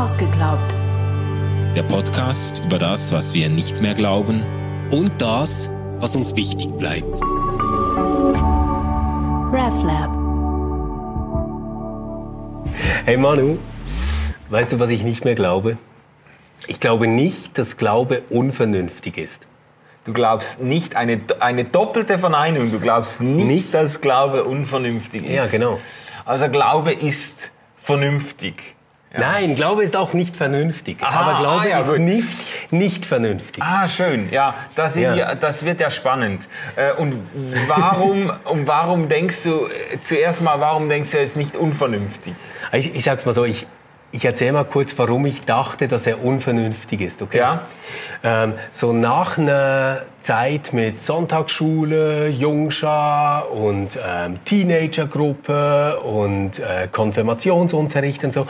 Ausgeglaubt. Der Podcast über das, was wir nicht mehr glauben und das, was uns wichtig bleibt. RefLab. Hey Manu, weißt du, was ich nicht mehr glaube? Ich glaube nicht, dass Glaube unvernünftig ist. Du glaubst nicht, eine, eine doppelte Verneinung, du glaubst nicht, Nicht? dass Glaube unvernünftig ist. Ja, genau. Also Glaube ist vernünftig. Nein, Glaube ist auch nicht vernünftig. Aha, aber Glaube ah, ja, ist gut. nicht, nicht vernünftig. Ah, schön. Ja, das, Ja. ja. das wird ja spannend. Äh, Und warum, und warum denkst du, äh, zuerst mal, warum denkst du, er ist nicht unvernünftig? Ich, ich sag's mal so, ich, ich erzähle mal kurz, warum ich dachte, dass er unvernünftig ist. Okay? Ja. Ähm, so nach einer Zeit mit Sonntagsschule, Jungschar und ähm, Teenagergruppe und äh, Konfirmationsunterricht und so,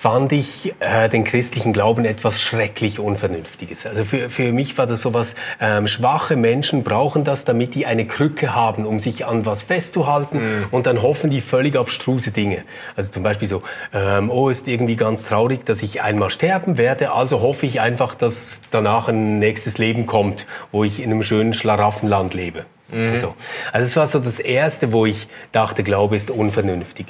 fand ich äh, den christlichen Glauben etwas schrecklich Unvernünftiges. Also für, für mich war das sowas, ähm, schwache Menschen brauchen das, damit die eine Krücke haben, um sich an was festzuhalten und dann hoffen die völlig abstruse Dinge. Also zum Beispiel so, ähm, oh, ist irgendwie ganz traurig, dass ich einmal sterben werde, also hoffe ich einfach, dass danach ein nächstes Leben kommt, wo ich in einem schönen Schlaraffenland lebe. Und So. Also es war so das Erste, wo ich dachte, Glaube ist unvernünftig.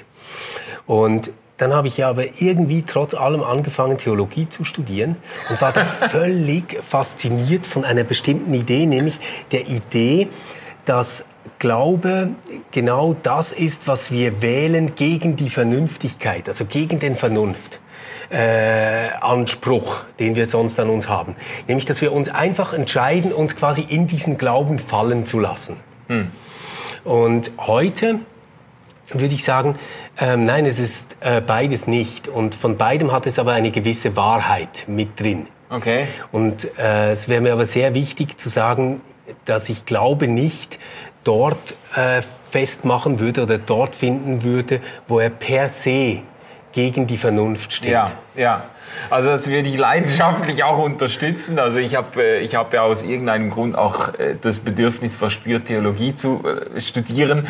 Und dann habe ich ja aber irgendwie trotz allem angefangen, Theologie zu studieren und war da völlig fasziniert von einer bestimmten Idee, nämlich der Idee, dass Glaube genau das ist, was wir wählen gegen die Vernünftigkeit, also gegen den Vernunft. Äh, Anspruch, den wir sonst an uns haben. Nämlich, dass wir uns einfach entscheiden, uns quasi in diesen Glauben fallen zu lassen. Und heute würde ich sagen, ähm, nein, es ist äh, beides nicht. Und von beidem hat es aber eine gewisse Wahrheit mit drin. Okay. Und äh, es wäre mir aber sehr wichtig zu sagen, dass ich Glaube nicht dort äh, festmachen würde oder dort finden würde, wo er per se gegen die Vernunft steht. Ja, ja. Also das würde ich leidenschaftlich auch unterstützen. Also ich habe äh, ich hab ja aus irgendeinem Grund auch äh, das Bedürfnis verspürt, Theologie zu äh, studieren.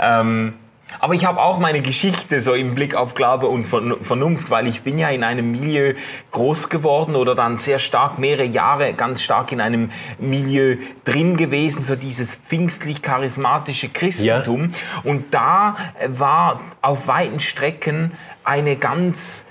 Ähm, aber ich habe auch meine Geschichte so im Blick auf Glaube und Vern- Vernunft, weil ich bin ja in einem Milieu groß geworden oder dann sehr stark, mehrere Jahre ganz stark in einem Milieu drin gewesen, so dieses pfingstlich-charismatische Christentum. Und da war auf weiten Strecken eine ganz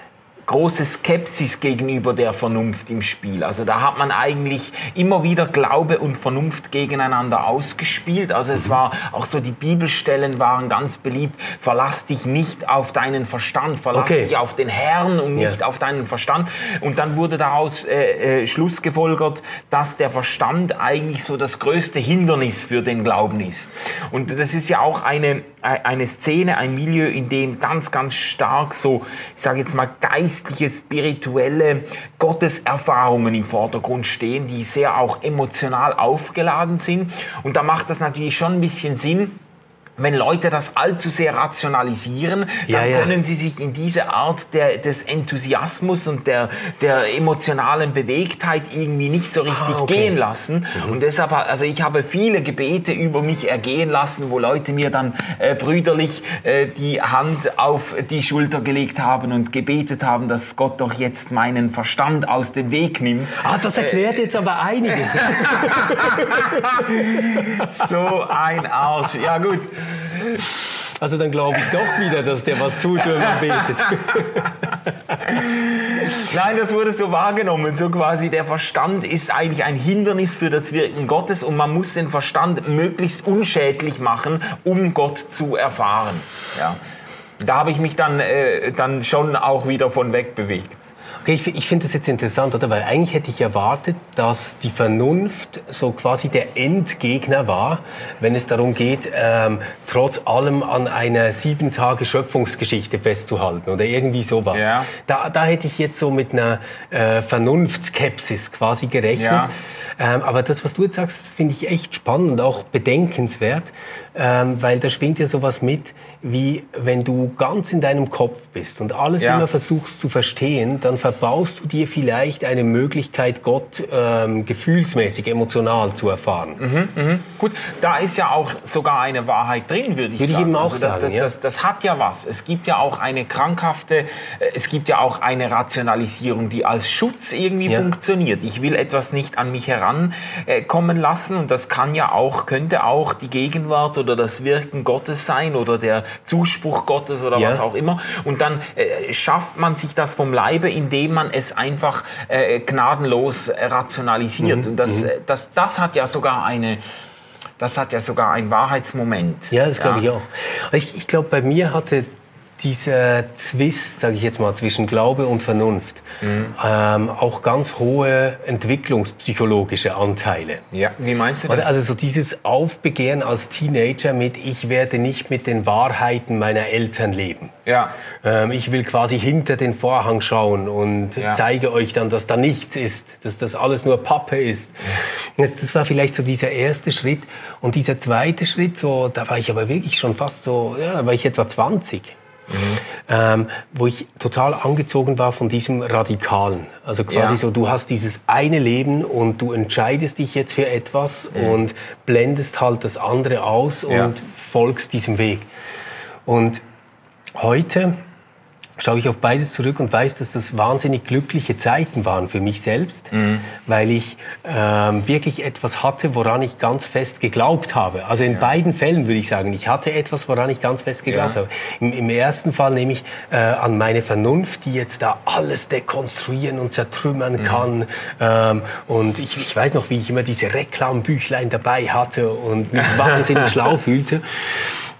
große Skepsis gegenüber der Vernunft im Spiel. Also da hat man eigentlich immer wieder Glaube und Vernunft gegeneinander ausgespielt. Also es war auch so, die Bibelstellen waren ganz beliebt. Verlass dich nicht auf deinen Verstand, verlass Okay. dich auf den Herrn und nicht Ja. auf deinen Verstand. Und dann wurde daraus äh, äh, Schluss gefolgert, dass der Verstand eigentlich so das größte Hindernis für den Glauben ist. Und das ist ja auch eine, eine Szene, ein Milieu, in dem ganz, ganz stark so, ich sage jetzt mal, geistliche, spirituelle Gotteserfahrungen im Vordergrund stehen, die sehr auch emotional aufgeladen sind. Und da macht das natürlich schon ein bisschen Sinn, wenn Leute das allzu sehr rationalisieren, dann Ja, ja. können sie sich in diese Art der, des Enthusiasmus und der, der emotionalen Bewegtheit irgendwie nicht so richtig Ah, okay. gehen lassen. Und deshalb, also ich habe viele Gebete über mich ergehen lassen, wo Leute mir dann äh, brüderlich äh, die Hand auf die Schulter gelegt haben und gebetet haben, dass Gott doch jetzt meinen Verstand aus dem Weg nimmt. Ah, das erklärt jetzt aber einiges. So ein Arsch. Ja gut. Also dann glaube ich doch wieder, dass der was tut, wenn man betet. Nein, das wurde so wahrgenommen. So quasi, der Verstand ist eigentlich ein Hindernis für das Wirken Gottes und man muss den Verstand möglichst unschädlich machen, um Gott zu erfahren. Ja. Da habe ich mich dann, äh, dann schon auch wieder von weg bewegt. Okay, ich, ich finde das jetzt interessant, oder? Weil eigentlich hätte ich erwartet, dass die Vernunft so quasi der Endgegner war, wenn es darum geht, ähm, trotz allem an einer sieben Tage Schöpfungsgeschichte festzuhalten oder irgendwie sowas. Ja. Da, da hätte ich jetzt so mit einer äh, Vernunftskepsis quasi gerechnet. Ja. Ähm, aber das, was du jetzt sagst, finde ich echt spannend, auch bedenkenswert, ähm, weil da schwingt ja sowas mit. wie wenn du ganz in deinem Kopf bist und alles Ja. immer versuchst zu verstehen, dann verbaust du dir vielleicht eine Möglichkeit, Gott ähm, gefühlsmäßig, emotional zu erfahren. Gut, da ist ja auch sogar eine Wahrheit drin, würde ich Würde ich sagen. eben auch das, sagen, das, das, das hat ja was. Es gibt ja auch eine krankhafte, äh, es gibt ja auch eine Rationalisierung, die als Schutz irgendwie Ja. funktioniert. Ich will etwas nicht an mich herankommen lassen und das kann ja auch, könnte auch die Gegenwart oder das Wirken Gottes sein oder der Zuspruch Gottes oder Ja. was auch immer. Und dann äh, schafft man sich das vom Leibe, indem man es einfach äh, gnadenlos äh, rationalisiert. Mhm. Und das, äh, das, das hat ja sogar eine, das hat ja sogar ein Wahrheitsmoment. Ja, das glaube ich auch. Ich, ich glaube, bei mir hatte dieser Zwist, sage ich jetzt mal, zwischen Glaube und Vernunft ähm, auch ganz hohe entwicklungspsychologische Anteile. Ja, wie meinst du das? Also so dieses Aufbegehren als Teenager mit, ich werde nicht mit den Wahrheiten meiner Eltern leben. Ja, Ähm, ich will quasi hinter den Vorhang schauen und Ja. zeige euch dann, dass da nichts ist, dass das alles nur Pappe ist. Das, das war vielleicht so dieser erste Schritt. Und dieser zweite Schritt, so, da war ich aber wirklich schon fast so, ja, da war ich etwa 20. Ähm, wo ich total angezogen war von diesem Radikalen. Also quasi Ja. so, du hast dieses eine Leben und du entscheidest dich jetzt für etwas und blendest halt das andere aus Ja. und folgst diesem Weg. Und heute schaue ich auf beides zurück und weiß, dass das wahnsinnig glückliche Zeiten waren für mich selbst, weil ich ähm, wirklich etwas hatte, woran ich ganz fest geglaubt habe. Also in beiden Fällen würde ich sagen, ich hatte etwas, woran ich ganz fest geglaubt Ja. habe. Im, Im ersten Fall nehme ich äh, an meine Vernunft, die jetzt da alles dekonstruieren und zertrümmern kann. Ähm, und ich, ich weiß noch, wie ich immer diese Reklambüchlein dabei hatte und mich wahnsinnig schlau fühlte.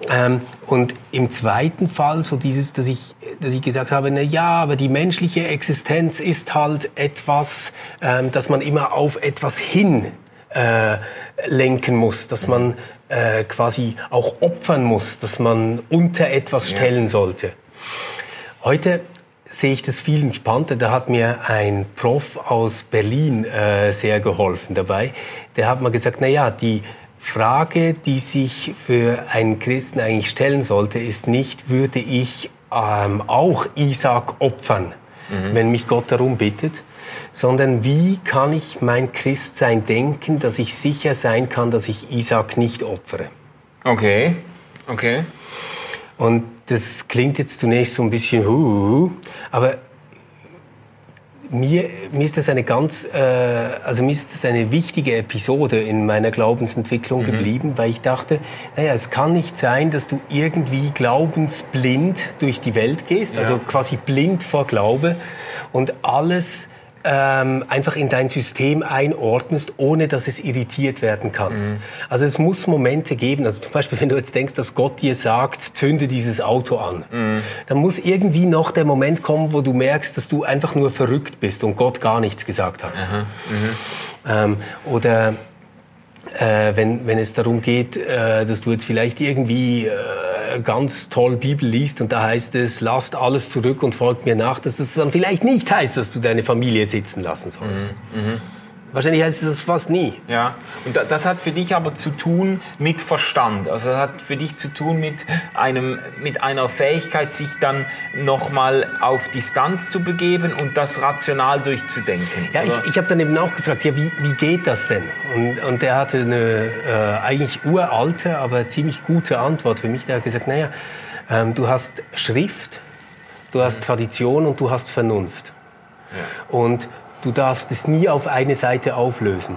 Ähm, und im zweiten Fall so dieses, dass ich, dass ich gesagt habe, na ja, aber die menschliche Existenz ist halt etwas, ähm, dass man immer auf etwas hin äh, lenken muss, dass man äh, quasi auch opfern muss, dass man unter etwas stellen sollte. Heute sehe ich das viel entspannter. Da hat mir ein Prof aus Berlin äh, sehr geholfen dabei. Der hat mal gesagt, na ja, die Frage, die sich für einen Christen eigentlich stellen sollte, ist nicht, würde ich ähm, auch Isaac opfern, wenn mich Gott darum bittet, sondern wie kann ich mein Christsein denken, dass ich sicher sein kann, dass ich Isaac nicht opfere. okay, okay. Und das klingt jetzt zunächst so ein bisschen, huh, aber mir, mir ist das eine ganz, äh, also mir ist das eine wichtige Episode in meiner Glaubensentwicklung geblieben, weil ich dachte, naja, es kann nicht sein, dass du irgendwie glaubensblind durch die Welt gehst, Ja. also quasi blind vor Glaube und alles ähm, einfach in dein System einordnest, ohne dass es irritiert werden kann. Also es muss Momente geben, also zum Beispiel, wenn du jetzt denkst, dass Gott dir sagt, zünde dieses Auto an, dann muss irgendwie noch der Moment kommen, wo du merkst, dass du einfach nur verrückt bist und Gott gar nichts gesagt hat. Ähm, oder äh, wenn, wenn es darum geht, äh, dass du jetzt vielleicht irgendwie äh, ganz toll Bibel liest und da heißt es, lasst alles zurück und folgt mir nach, dass das dann vielleicht nicht heißt, dass du deine Familie sitzen lassen sollst. Wahrscheinlich heißt es das fast nie. Ja, und da- das hat für dich aber zu tun mit Verstand. Also das hat für dich zu tun mit, einem, mit einer Fähigkeit, sich dann nochmal auf Distanz zu begeben und das rational durchzudenken. Ja, oder? ich, ich habe dann eben auch gefragt, ja, wie, wie geht das denn? Und, und er hatte eine äh, eigentlich uralte, aber ziemlich gute Antwort für mich. Der hat gesagt, naja, ähm, du hast Schrift, du hast Tradition und du hast Vernunft. Und du darfst es nie auf eine Seite auflösen.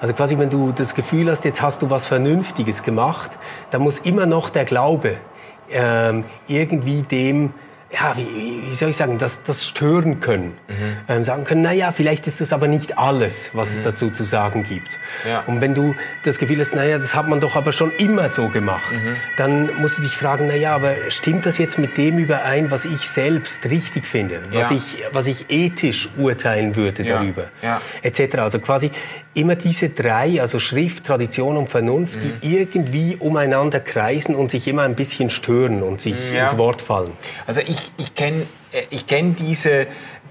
Also quasi, wenn du das Gefühl hast, jetzt hast du was Vernünftiges gemacht, dann muss immer noch der Glaube ähm, irgendwie dem, ja, wie, wie- soll ich sagen, das, das stören können. Ähm, sagen können, naja, vielleicht ist das aber nicht alles, was es dazu zu sagen gibt. Ja. Und wenn du das Gefühl hast, naja, das hat man doch aber schon immer so gemacht, dann musst du dich fragen, naja, aber stimmt das jetzt mit dem überein, was ich selbst richtig finde, was, Ja. ich, was ich ethisch urteilen würde Ja. darüber, etc. Also quasi immer diese drei, also Schrift, Tradition und Vernunft, Mhm. die irgendwie umeinander kreisen und sich immer ein bisschen stören und sich Ja. ins Wort fallen. Also ich, ich kenne ich kenn diese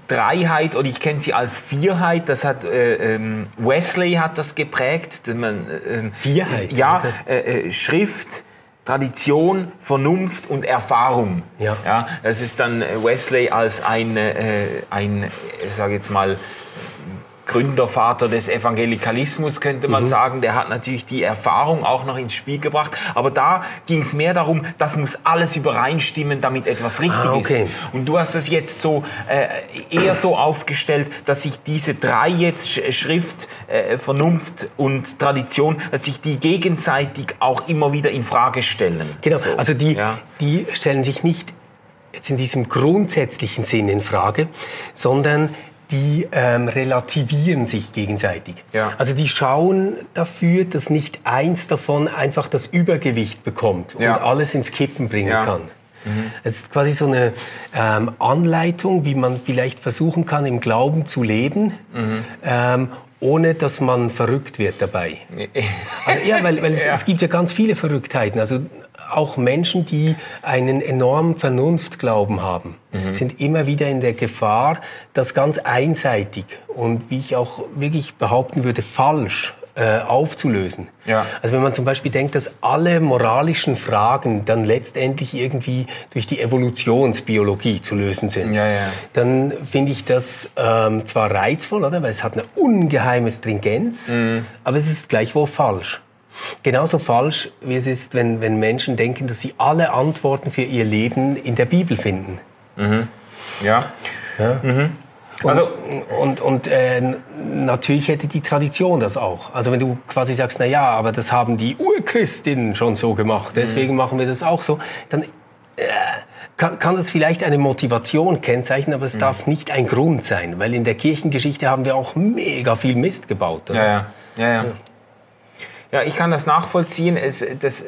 Dreiheit oder ich kenne sie als Vierheit. Das hat äh, ähm, Wesley hat das geprägt. Man, äh, ähm, Vierheit? Ja, äh, äh, Schrift, Tradition, Vernunft und Erfahrung. Ja. Ja, das ist dann Wesley als ein, äh, ein ich sage jetzt mal, Gründervater des Evangelikalismus, könnte man mhm. sagen. Der hat natürlich die Erfahrung auch noch ins Spiel gebracht. Aber da ging es mehr darum, das muss alles übereinstimmen, damit etwas richtig ah, okay. ist. Und du hast es jetzt so äh, eher so aufgestellt, dass sich diese drei jetzt Schrift, äh, Vernunft und Tradition, dass sich die gegenseitig auch immer wieder in Frage stellen. Genau, so, also die, ja. die stellen sich nicht jetzt in diesem grundsätzlichen Sinn in Frage, sondern die ähm, relativieren sich gegenseitig. Ja. Also die schauen dafür, dass nicht eins davon einfach das Übergewicht bekommt ja. und alles ins Kippen bringen ja. kann. Mhm. Es ist quasi so eine ähm, Anleitung, wie man vielleicht versuchen kann, im Glauben zu leben, mhm. ähm, ohne dass man verrückt wird dabei. Also, ja, weil, weil es, es, gibt ja ganz viele Verrücktheiten. Also auch Menschen, die einen enormen Vernunftglauben haben, mhm. sind immer wieder in der Gefahr, das ganz einseitig und wie ich auch wirklich behaupten würde, falsch äh, aufzulösen. Ja. Also wenn man zum Beispiel denkt, dass alle moralischen Fragen dann letztendlich irgendwie durch die Evolutionsbiologie zu lösen sind, ja, ja. dann finde ich das ähm, zwar reizvoll, oder? weil es hat eine ungeheime Stringenz, mhm. aber es ist gleichwohl falsch. Genauso falsch, wie es ist, wenn, wenn Menschen denken, dass sie alle Antworten für ihr Leben in der Bibel finden. Mhm. Ja. ja. Mhm. Und, also, und, und äh, natürlich hätte die Tradition das auch. Also wenn du quasi sagst, na ja, aber das haben die Urchristinnen schon so gemacht, deswegen mhm. machen wir das auch so, dann äh, kann, kann das vielleicht eine Motivation kennzeichnen, aber es mhm. darf nicht ein Grund sein, weil in der Kirchengeschichte haben wir auch mega viel Mist gebaut. Oder? Ja, ja. ja, ja. ja. Ja, ich kann das nachvollziehen. Es, das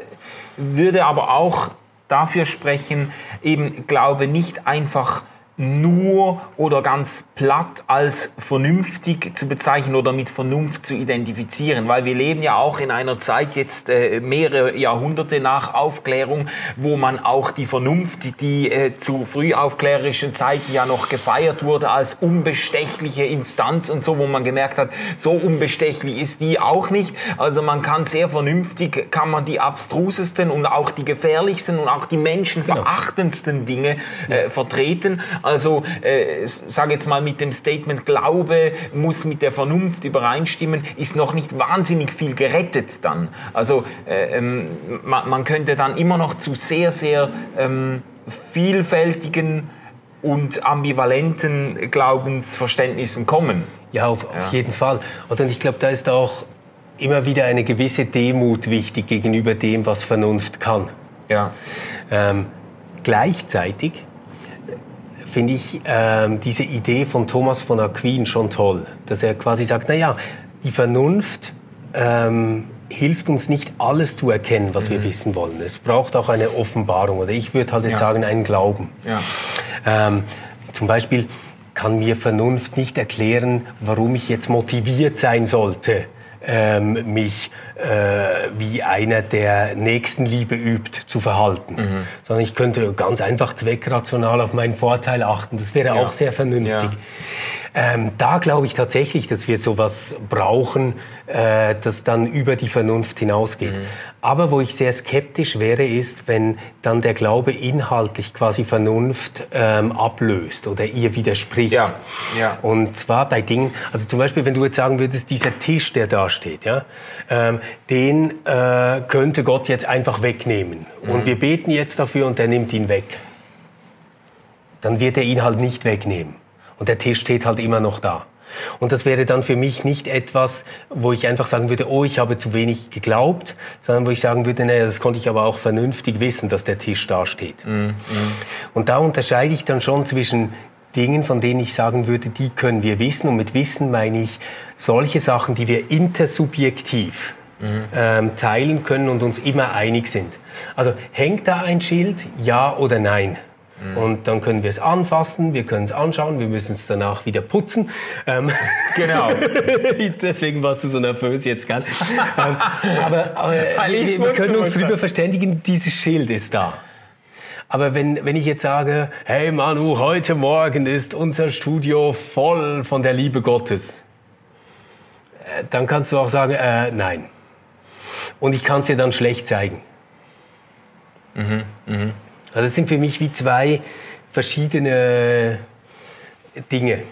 würde aber auch dafür sprechen, eben Glaube nicht einfach nur oder ganz platt als vernünftig zu bezeichnen oder mit Vernunft zu identifizieren, weil wir leben ja auch in einer Zeit jetzt äh, mehrere Jahrhunderte nach Aufklärung, wo man auch die Vernunft, die äh, zu frühaufklärerischen Zeiten ja noch gefeiert wurde als unbestechliche Instanz und so, wo man gemerkt hat, so unbestechlich ist die auch nicht. Also man kann sehr vernünftig, kann man die abstrusesten und auch die gefährlichsten und auch die menschenverachtendsten Dinge äh, vertreten. Also äh, sage jetzt mal mit dem Statement Glaube muss mit der Vernunft übereinstimmen, ist noch nicht wahnsinnig viel gerettet dann. Also äh, ähm, man, man, könnte dann immer noch zu sehr, sehr ähm, vielfältigen und ambivalenten Glaubensverständnissen kommen. Ja, auf, auf jeden Fall. Und ich glaube, da ist auch immer wieder eine gewisse Demut wichtig gegenüber dem, was Vernunft kann. Ja. Ähm, gleichzeitig finde ich ähm, diese Idee von Thomas von Aquin schon toll, dass er quasi sagt, naja, die Vernunft ähm, hilft uns nicht alles zu erkennen, was mhm. wir wissen wollen. Es braucht auch eine Offenbarung oder ich würde halt jetzt ja. sagen einen Glauben. Ja. Ähm, zum Beispiel kann mir Vernunft nicht erklären, warum ich jetzt motiviert sein sollte, ähm, mich äh, wie einer, der Nächstenliebe übt, zu verhalten. Mhm. Sondern ich könnte ganz einfach zweckrational auf meinen Vorteil achten. Das wäre ja. auch sehr vernünftig. Ja. Ähm, da glaube ich tatsächlich, dass wir sowas brauchen, äh, das dann über die Vernunft hinausgeht. Mhm. Aber wo ich sehr skeptisch wäre, ist, wenn dann der Glaube inhaltlich quasi Vernunft ähm, ablöst oder ihr widerspricht. Ja. Ja. Und zwar bei Dingen, also zum Beispiel, wenn du jetzt sagen würdest, dieser Tisch, der da steht, ja, ähm, den äh, könnte Gott jetzt einfach wegnehmen. Mhm. Und wir beten jetzt dafür und der nimmt ihn weg. Dann wird er ihn halt nicht wegnehmen. Und der Tisch steht halt immer noch da. Und das wäre dann für mich nicht etwas, wo ich einfach sagen würde, oh, ich habe zu wenig geglaubt, sondern wo ich sagen würde, naja, das konnte ich aber auch vernünftig wissen, dass der Tisch da steht. Mm, mm. Und da unterscheide ich dann schon zwischen Dingen, von denen ich sagen würde, die können wir wissen. Und mit Wissen meine ich solche Sachen, die wir intersubjektiv mhm. ähm, teilen können und uns immer einig sind. Also hängt da ein Schild, ja oder nein? Mhm. Und dann können wir es anfassen, wir können es anschauen, wir müssen es danach wieder putzen. Ähm, genau. Deswegen warst du so nervös jetzt, gell? ähm, aber, aber wir, wir können uns darüber verständigen, dieses Schild ist da. Aber wenn, wenn ich jetzt sage, hey Manu, heute Morgen ist unser Studio voll von der Liebe Gottes, äh, dann kannst du auch sagen, äh, nein. Und ich kann es dir dann schlecht zeigen. Mhm. Mhm. Also es sind für mich wie zwei verschiedene Dinge.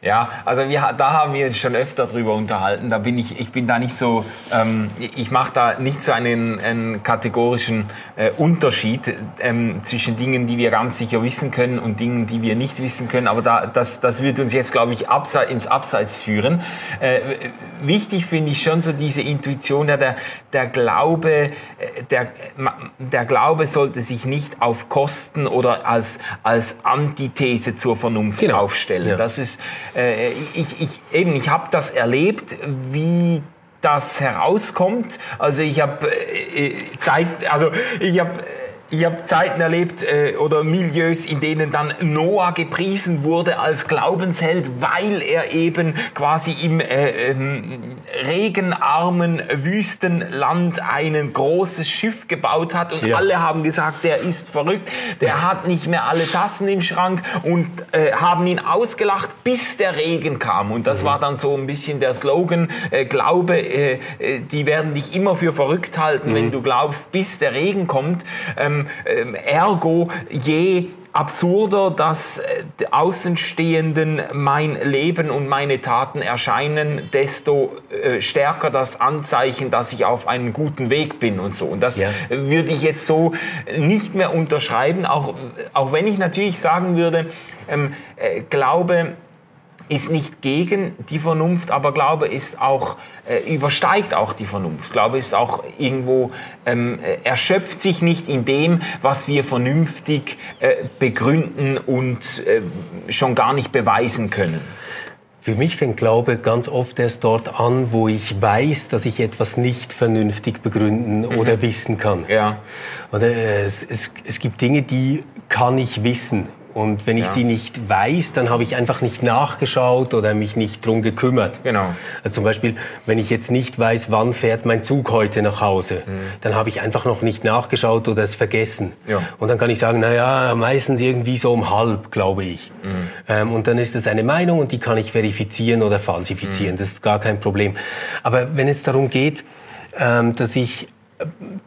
Ja, also wir, da haben wir uns schon öfter drüber unterhalten. Da bin ich, ich bin da nicht so, ähm, ich mache da nicht so einen, einen kategorischen äh, Unterschied ähm, zwischen Dingen, die wir ganz sicher wissen können und Dingen, die wir nicht wissen können. Aber da, das, das wird uns jetzt, glaube ich, abseits, ins Abseits führen. Äh, wichtig finde ich schon so diese Intuition, der, der Glaube, äh, der, der Glaube sollte sich nicht auf Kosten oder als, als Antithese zur Vernunft genau. aufstellen. Ja. Das ist äh, ich, ich, eben, ich habe das erlebt, wie das herauskommt. Also ich habe äh, Zeit, also ich habe ich habe Zeiten erlebt äh, oder Milieus, in denen dann Noah gepriesen wurde als Glaubensheld, weil er eben quasi im äh, ähm, regenarmen Wüstenland ein großes Schiff gebaut hat und ja. alle haben gesagt, der ist verrückt, der hat nicht mehr alle Tassen im Schrank und äh, haben ihn ausgelacht, bis der Regen kam. Und das mhm. war dann so ein bisschen der Slogan, äh, Glaube, äh, äh, die werden dich immer für verrückt halten, mhm. wenn du glaubst, bis der Regen kommt. Ähm, ähm, ergo je absurder, dass äh, Außenstehenden mein Leben und meine Taten erscheinen, desto äh, stärker das Anzeichen, dass ich auf einem guten Weg bin und so. Und das ja. würde ich jetzt so nicht mehr unterschreiben, auch, auch wenn ich natürlich sagen würde, ähm, äh, glaube, ist nicht gegen die Vernunft, aber Glaube ist auch, äh, übersteigt auch die Vernunft. Glaube ist auch irgendwo, ähm, äh, erschöpft sich nicht in dem, was wir vernünftig äh, begründen und äh, schon gar nicht beweisen können. Für mich fängt Glaube ganz oft erst dort an, wo ich weiß, dass ich etwas nicht vernünftig begründen mhm. oder wissen kann. Ja. Oder äh, es, es, es gibt Dinge, die kann ich wissen und wenn ich ja. sie nicht weiß, dann habe ich einfach nicht nachgeschaut oder mich nicht drum gekümmert. Genau. Also zum Beispiel, wenn ich jetzt nicht weiß, wann fährt mein Zug heute nach Hause, mhm. dann habe ich einfach noch nicht nachgeschaut oder es vergessen. Ja. Und dann kann ich sagen, na ja, meistens irgendwie so um halb, glaube ich. Mhm. Ähm, und dann ist das eine Meinung und die kann ich verifizieren oder falsifizieren. Mhm. Das ist gar kein Problem. Aber wenn es darum geht, ähm, dass ich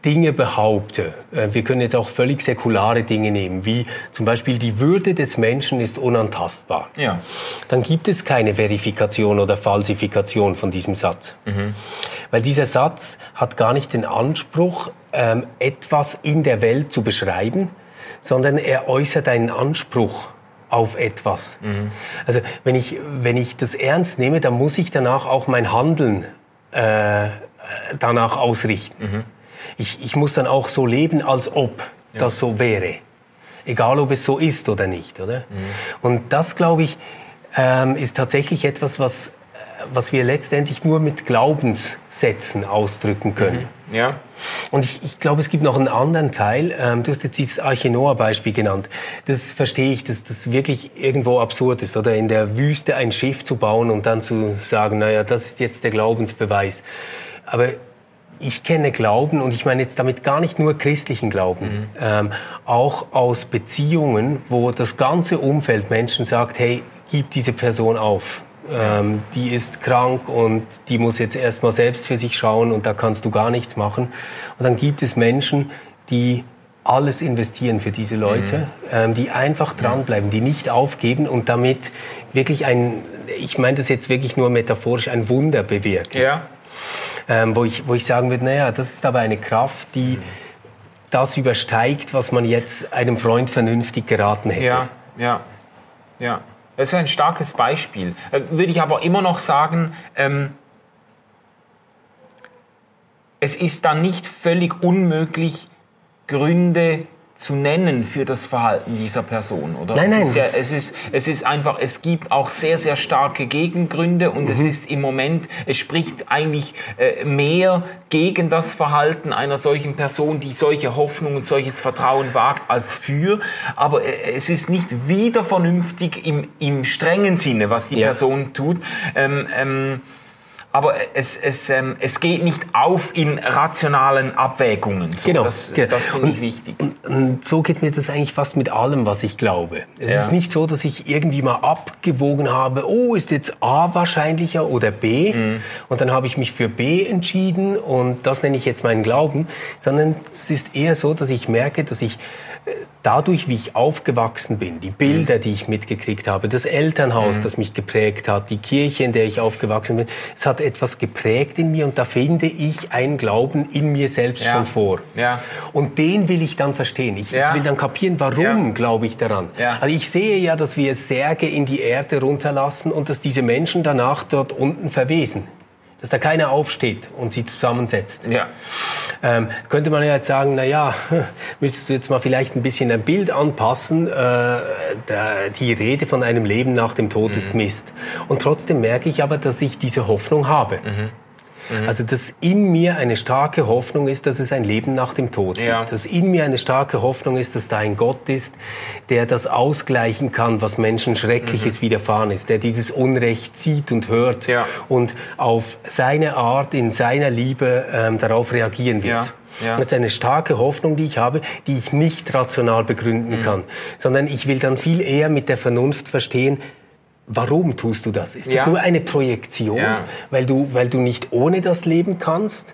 Dinge behaupte, äh, wir können jetzt auch völlig säkulare Dinge nehmen, wie zum Beispiel die Würde des Menschen ist unantastbar, ja. dann gibt es keine Verifikation oder Falsifikation von diesem Satz. Mhm. Weil dieser Satz hat gar nicht den Anspruch, ähm, etwas in der Welt zu beschreiben, sondern er äußert einen Anspruch auf etwas. Mhm. Also wenn ich, wenn ich das ernst nehme, dann muss ich danach auch mein Handeln äh, danach ausrichten. Mhm ich, ich muss dann auch so leben, als ob ja. das so wäre. Egal, ob es so ist oder nicht. Oder? Mhm. Und das, glaube ich, ähm, ist tatsächlich etwas, was, äh, was wir letztendlich nur mit Glaubenssätzen ausdrücken können. Mhm. Ja. Und ich, ich glaube, es gibt noch einen anderen Teil. Ähm, du hast jetzt dieses Arche Noah-Beispiel genannt. Das verstehe ich, dass das wirklich irgendwo absurd ist, oder in der Wüste ein Schiff zu bauen und dann zu sagen, naja, das ist jetzt der Glaubensbeweis. Aber ich kenne Glauben und ich meine jetzt damit gar nicht nur christlichen Glauben, mhm. ähm, auch aus Beziehungen, wo das ganze Umfeld Menschen sagt, hey, gib diese Person auf. Ähm, die ist krank und die muss jetzt erstmal selbst für sich schauen und da kannst du gar nichts machen. Und dann gibt es Menschen, die alles investieren für diese Leute, mhm. ähm, die einfach dranbleiben, die nicht aufgeben und damit wirklich ein, ich meine das jetzt wirklich nur metaphorisch, ein Wunder bewirken. Ja ähm, wo, ich, wo ich sagen würde, naja, das ist aber eine Kraft, die das übersteigt, was man jetzt einem Freund vernünftig geraten hätte. Ja, ja, ja. Das ist ein starkes Beispiel. Äh, würde ich aber immer noch sagen, ähm, es ist dann nicht völlig unmöglich, Gründe zu nennen für das Verhalten dieser Person, oder? Nein, nein. Es ist, ja, es ist, es ist einfach, es gibt auch sehr, sehr starke Gegengründe und mhm. es ist im Moment, es spricht eigentlich äh, mehr gegen das Verhalten einer solchen Person, die solche Hoffnung und solches Vertrauen wagt, als für. Aber äh, es ist nicht wieder vernünftig im, im strengen Sinne, was die ja. Person tut. Ähm, ähm, aber es, es, ähm, es geht nicht auf in rationalen Abwägungen. So, Genau, Das, genau. das finde ich Und- wichtig. Und so geht mir das eigentlich fast mit allem, was ich glaube. Es Ja. ist nicht so, dass ich irgendwie mal abgewogen habe, oh, ist jetzt A wahrscheinlicher oder B? Mhm. Und dann habe ich mich für B entschieden und das nenne ich jetzt meinen Glauben, sondern es ist eher so, dass ich merke, dass ich dadurch, wie ich aufgewachsen bin, die Bilder, Mhm. die ich mitgekriegt habe, das Elternhaus, das mich geprägt hat, die Kirche, in der ich aufgewachsen bin, es hat etwas geprägt in mir und da finde ich einen Glauben in mir selbst Ja. schon vor. Ja. Und den will ich dann verstehen. Ich, Ja. ich will dann kapieren, warum glaube ich daran. Also ich sehe ja, dass wir Särge in die Erde runterlassen und dass diese Menschen danach dort unten verwesen. Dass da keiner aufsteht und sie zusammensetzt. Ja. Ähm, könnte man ja jetzt sagen, na ja, müsstest du jetzt mal vielleicht ein bisschen ein Bild anpassen. Äh, da, die Rede von einem Leben nach dem Tod Mhm. ist Mist. Und trotzdem merke ich aber, dass ich diese Hoffnung habe. Mhm. Also, dass in mir eine starke Hoffnung ist, dass es ein Leben nach dem Tod Ja. gibt. Dass in mir eine starke Hoffnung ist, dass da ein Gott ist, der das ausgleichen kann, was Menschen Schreckliches widerfahren ist, der dieses Unrecht sieht und hört Mhm. Ja. und auf seine Art, in seiner Liebe ähm, darauf reagieren wird. Ja, ja. Das ist eine starke Hoffnung, die ich habe, die ich nicht rational begründen Mhm. kann, sondern ich will dann viel eher mit der Vernunft verstehen, warum tust du das? Ist das Ja. nur eine Projektion, Ja. weil, du, weil du nicht ohne das leben kannst?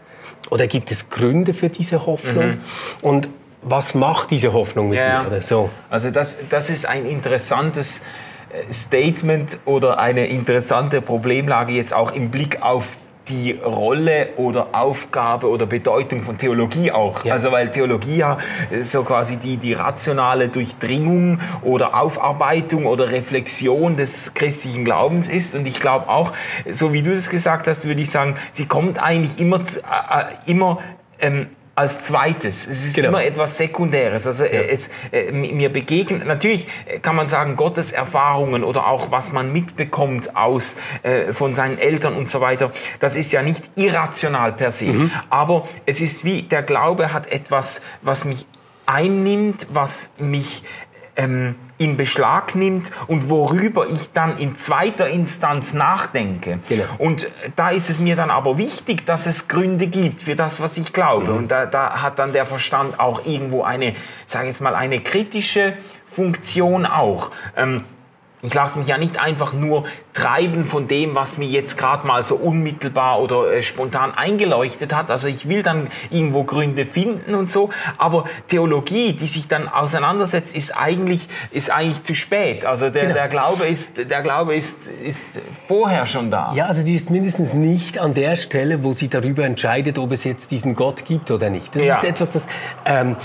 Oder gibt es Gründe für diese Hoffnung? Und was macht diese Hoffnung mit Mhm. Ja, dir? Oder so? Also das, das ist ein interessantes äh, Statement oder eine interessante Problemlage jetzt auch im Blick auf die Rolle oder Aufgabe oder Bedeutung von Theologie auch. Ja. Also weil Theologie ja äh, so quasi die, die rationale Durchdringung oder Aufarbeitung oder Reflexion des christlichen Glaubens ist. Und ich glaube auch, so wie du es gesagt hast, würde ich sagen, sie kommt eigentlich immer, äh, äh, immer ähm, als zweites. Es ist Genau. immer etwas Sekundäres. Also äh, es, äh, mi- mir begegnet, natürlich äh, kann man sagen, Gottes Erfahrungen oder auch was man mitbekommt aus, äh, von seinen Eltern und so weiter, das ist ja nicht irrational per se. Mhm. Aber es ist wie, der Glaube hat etwas, was mich einnimmt, was mich ähm, in Beschlag nimmt und worüber ich dann in zweiter Instanz nachdenke. Genau. Und da ist es mir dann aber wichtig, dass es Gründe gibt für das, was ich glaube. Und da, da hat dann der Verstand auch irgendwo eine, sage jetzt mal, eine kritische Funktion auch. Ähm, ich lasse mich ja nicht einfach nur treiben von dem, was mir jetzt gerade mal so unmittelbar oder äh, spontan eingeleuchtet hat. Also ich will dann irgendwo Gründe finden und so. Aber Theologie, die sich dann auseinandersetzt, ist eigentlich, ist eigentlich zu spät. Also der, Genau. der Glaube, ist, der Glaube ist, ist vorher schon da. Ja, also die ist mindestens nicht an der Stelle, wo sie darüber entscheidet, ob es jetzt diesen Gott gibt oder nicht. Das Ja. ist etwas, das ähm,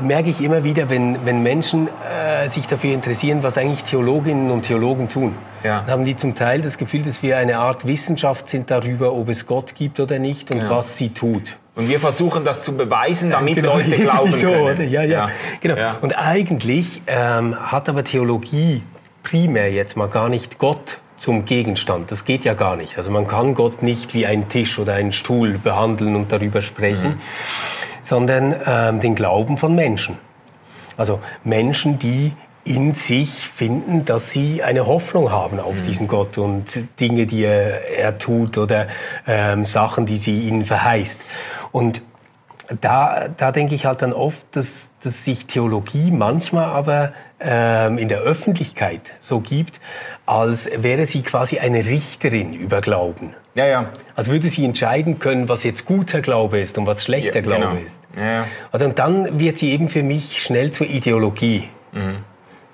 merke ich immer wieder, wenn, wenn Menschen äh, sich dafür interessieren, was eigentlich Theologinnen und Theologen tun. Ja. Dann haben die zum Teil das Gefühl, dass wir eine Art Wissenschaft sind darüber, ob es Gott gibt oder nicht und Ja. was sie tut. Und wir versuchen das zu beweisen, damit Genau, Leute glauben so, können. Oder? Ja, ja, genau. Ja. Und eigentlich ähm, hat aber Theologie primär jetzt mal gar nicht Gott zum Gegenstand. Das geht ja gar nicht. Also man kann Gott nicht wie einen Tisch oder einen Stuhl behandeln und darüber sprechen, Mhm. Sondern ähm, den Glauben von Menschen. Also Menschen, die in sich finden, dass sie eine Hoffnung haben auf diesen Gott und Dinge, die er, er tut oder ähm, Sachen, die sie ihnen verheißt. Und da, da denke ich halt dann oft, dass, dass sich Theologie manchmal aber ähm, in der Öffentlichkeit so gibt, als wäre sie quasi eine Richterin über Glauben. Ja, ja. Als würde sie entscheiden können, was jetzt guter Glaube ist und was schlechter Ja, Glaube genau. ist. Ja, Und dann wird sie eben für mich schnell zur Ideologie.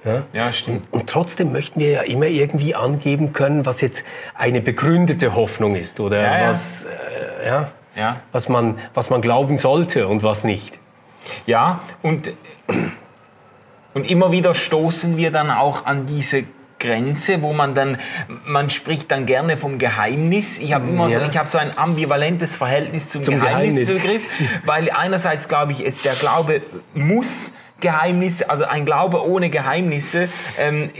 Ja? ja, stimmt. Und trotzdem möchten wir ja immer irgendwie angeben können, was jetzt eine begründete Hoffnung ist oder ja. Was, äh, ja, Ja. was, man, was man glauben sollte und was nicht. Ja, und, und immer wieder stoßen wir dann auch an diese Grenze, wo man dann, man spricht dann gerne vom Geheimnis. Ich habe immer so, Ja. ich habe so ein ambivalentes Verhältnis zum, Zum Geheimnisbegriff, weil einerseits glaube ich, es, der Glaube muss Geheimnisse, also ein Glaube ohne Geheimnisse ähm,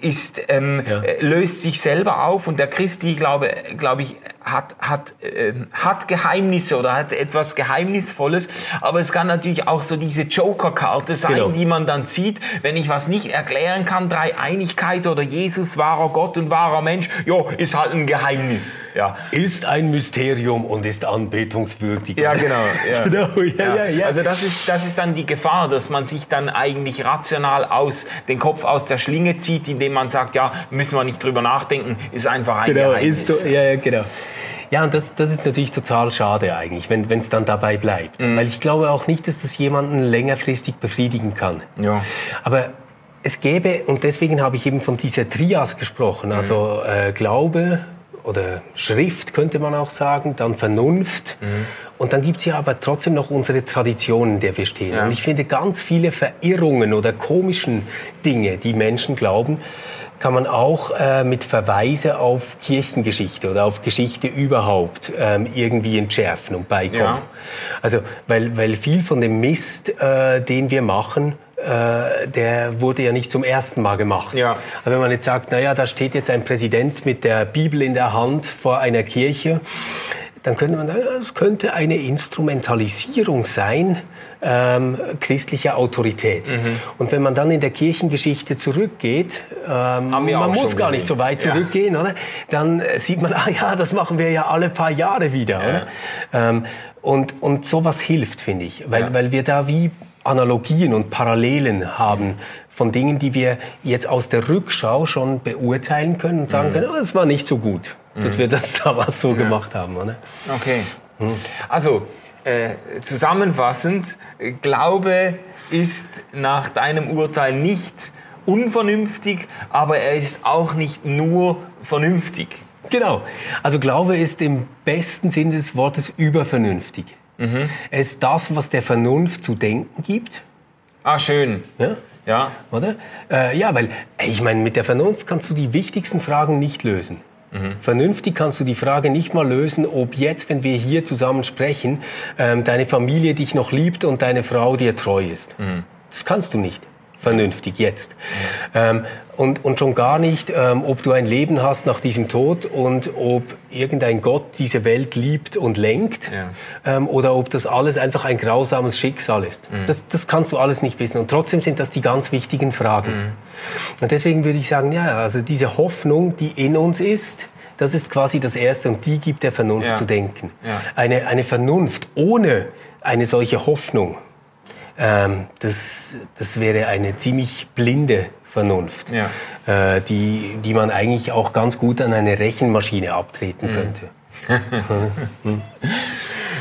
ist, ähm, Ja. äh, löst sich selber auf und der christliche Glaube, glaube ich, hat, hat, äh, hat Geheimnisse oder hat etwas Geheimnisvolles, aber es kann natürlich auch so diese Joker-Karte sein, Genau. die man dann zieht, wenn ich was nicht erklären kann, Dreieinigkeit oder Jesus, wahrer Gott und wahrer Mensch, jo, ist halt ein Geheimnis. Ja, Ist ein Mysterium und ist anbetungswürdig. ja genau. Ja. Genau, ja, ja, ja. Also das ist, das ist dann die Gefahr, dass man sich dann eigentlich rational aus den Kopf aus der Schlinge zieht, indem man sagt, ja, müssen wir nicht drüber nachdenken, ist einfach ein Genau, Geheimnis. ist so, ja, ja, genau. Ja, und das, das ist natürlich total schade eigentlich, wenn es dann dabei bleibt. Mhm. Weil ich glaube auch nicht, dass das jemanden längerfristig befriedigen kann. Ja. Aber es gäbe, und deswegen habe ich eben von dieser Trias gesprochen, Mhm. also äh, Glaube oder Schrift könnte man auch sagen, dann Vernunft. Mhm. Und dann gibt es ja aber trotzdem noch unsere Traditionen, in der wir stehen. Ja. Und ich finde ganz viele Verirrungen oder komischen Dinge, die Menschen glauben, kann man auch äh, mit Verweise auf Kirchengeschichte oder auf Geschichte überhaupt ähm, irgendwie entschärfen und beikommen. Ja. Also, weil, weil viel von dem Mist, äh, den wir machen, äh, der wurde ja nicht zum ersten Mal gemacht. Ja. Also wenn man jetzt sagt, naja, da steht jetzt ein Präsident mit der Bibel in der Hand vor einer Kirche, dann könnte man sagen, ja, es könnte eine Instrumentalisierung sein ähm, christlicher Autorität. Mhm. Und wenn man dann in der Kirchengeschichte zurückgeht, ähm, man muss gar nicht gesehen. so weit Ja. zurückgehen, oder? dann äh, sieht man, ah ja, das machen wir ja alle paar Jahre wieder. Ja. Oder? Ähm, und, und sowas hilft, finde ich, weil, Ja. weil wir da wie Analogien und Parallelen haben von Dingen, die wir jetzt aus der Rückschau schon beurteilen können und Mhm. sagen können, oh, es war nicht so gut, dass wir das damals so gemacht haben. Oder? Okay. Also, äh, zusammenfassend, Glaube ist nach deinem Urteil nicht unvernünftig, aber er ist auch nicht nur vernünftig. Genau. Also Glaube ist im besten Sinne des Wortes übervernünftig. Mhm. Er ist das, was der Vernunft zu denken gibt. Ah, schön. Ja? Ja. Oder? Äh, ja, weil ich meine, mit der Vernunft kannst du die wichtigsten Fragen nicht lösen. Vernünftig kannst du die Frage nicht mal lösen, ob jetzt, wenn wir hier zusammen sprechen, ähm, deine Familie dich noch liebt und deine Frau dir treu ist. Das kannst du nicht. Vernünftig jetzt. Ähm, und, und schon gar nicht, ähm, ob du ein Leben hast nach diesem Tod und ob irgendein Gott diese Welt liebt und lenkt Ja. ähm, oder ob das alles einfach ein grausames Schicksal ist. Das, das kannst du alles nicht wissen. Und trotzdem sind das die ganz wichtigen Fragen. Und deswegen würde ich sagen, ja, also diese Hoffnung, die in uns ist, das ist quasi das Erste und die gibt der Vernunft Ja. zu denken. Ja. Eine, eine Vernunft ohne eine solche Hoffnung, ähm, das, das wäre eine ziemlich blinde Vernunft, Ja. äh, die, die man eigentlich auch ganz gut an eine Rechenmaschine abtreten könnte.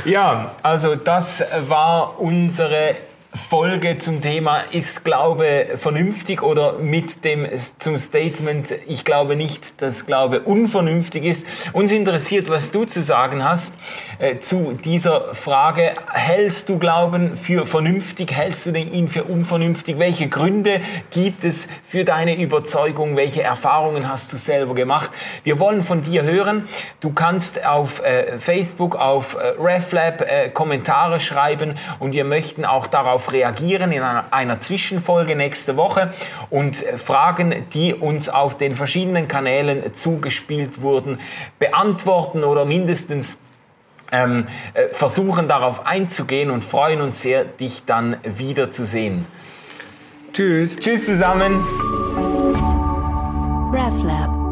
Ja, also das war unsere Folge zum Thema Ist Glaube vernünftig oder mit dem zum Statement Ich glaube nicht, dass Glaube unvernünftig ist. Uns interessiert, was du zu sagen hast äh, zu dieser Frage. Hältst du Glauben für vernünftig? Hältst du ihn für unvernünftig? Welche Gründe gibt es für deine Überzeugung? Welche Erfahrungen hast du selber gemacht? Wir wollen von dir hören. Du kannst auf äh, Facebook, auf äh, RefLab äh, Kommentare schreiben und wir möchten auch darauf reagieren in einer, einer Zwischenfolge nächste Woche und äh, Fragen, die uns auf den verschiedenen Kanälen zugespielt wurden, beantworten oder mindestens ähm, äh, versuchen darauf einzugehen und freuen uns sehr, dich dann wiederzusehen. Tschüss. Tschüss zusammen. RefLab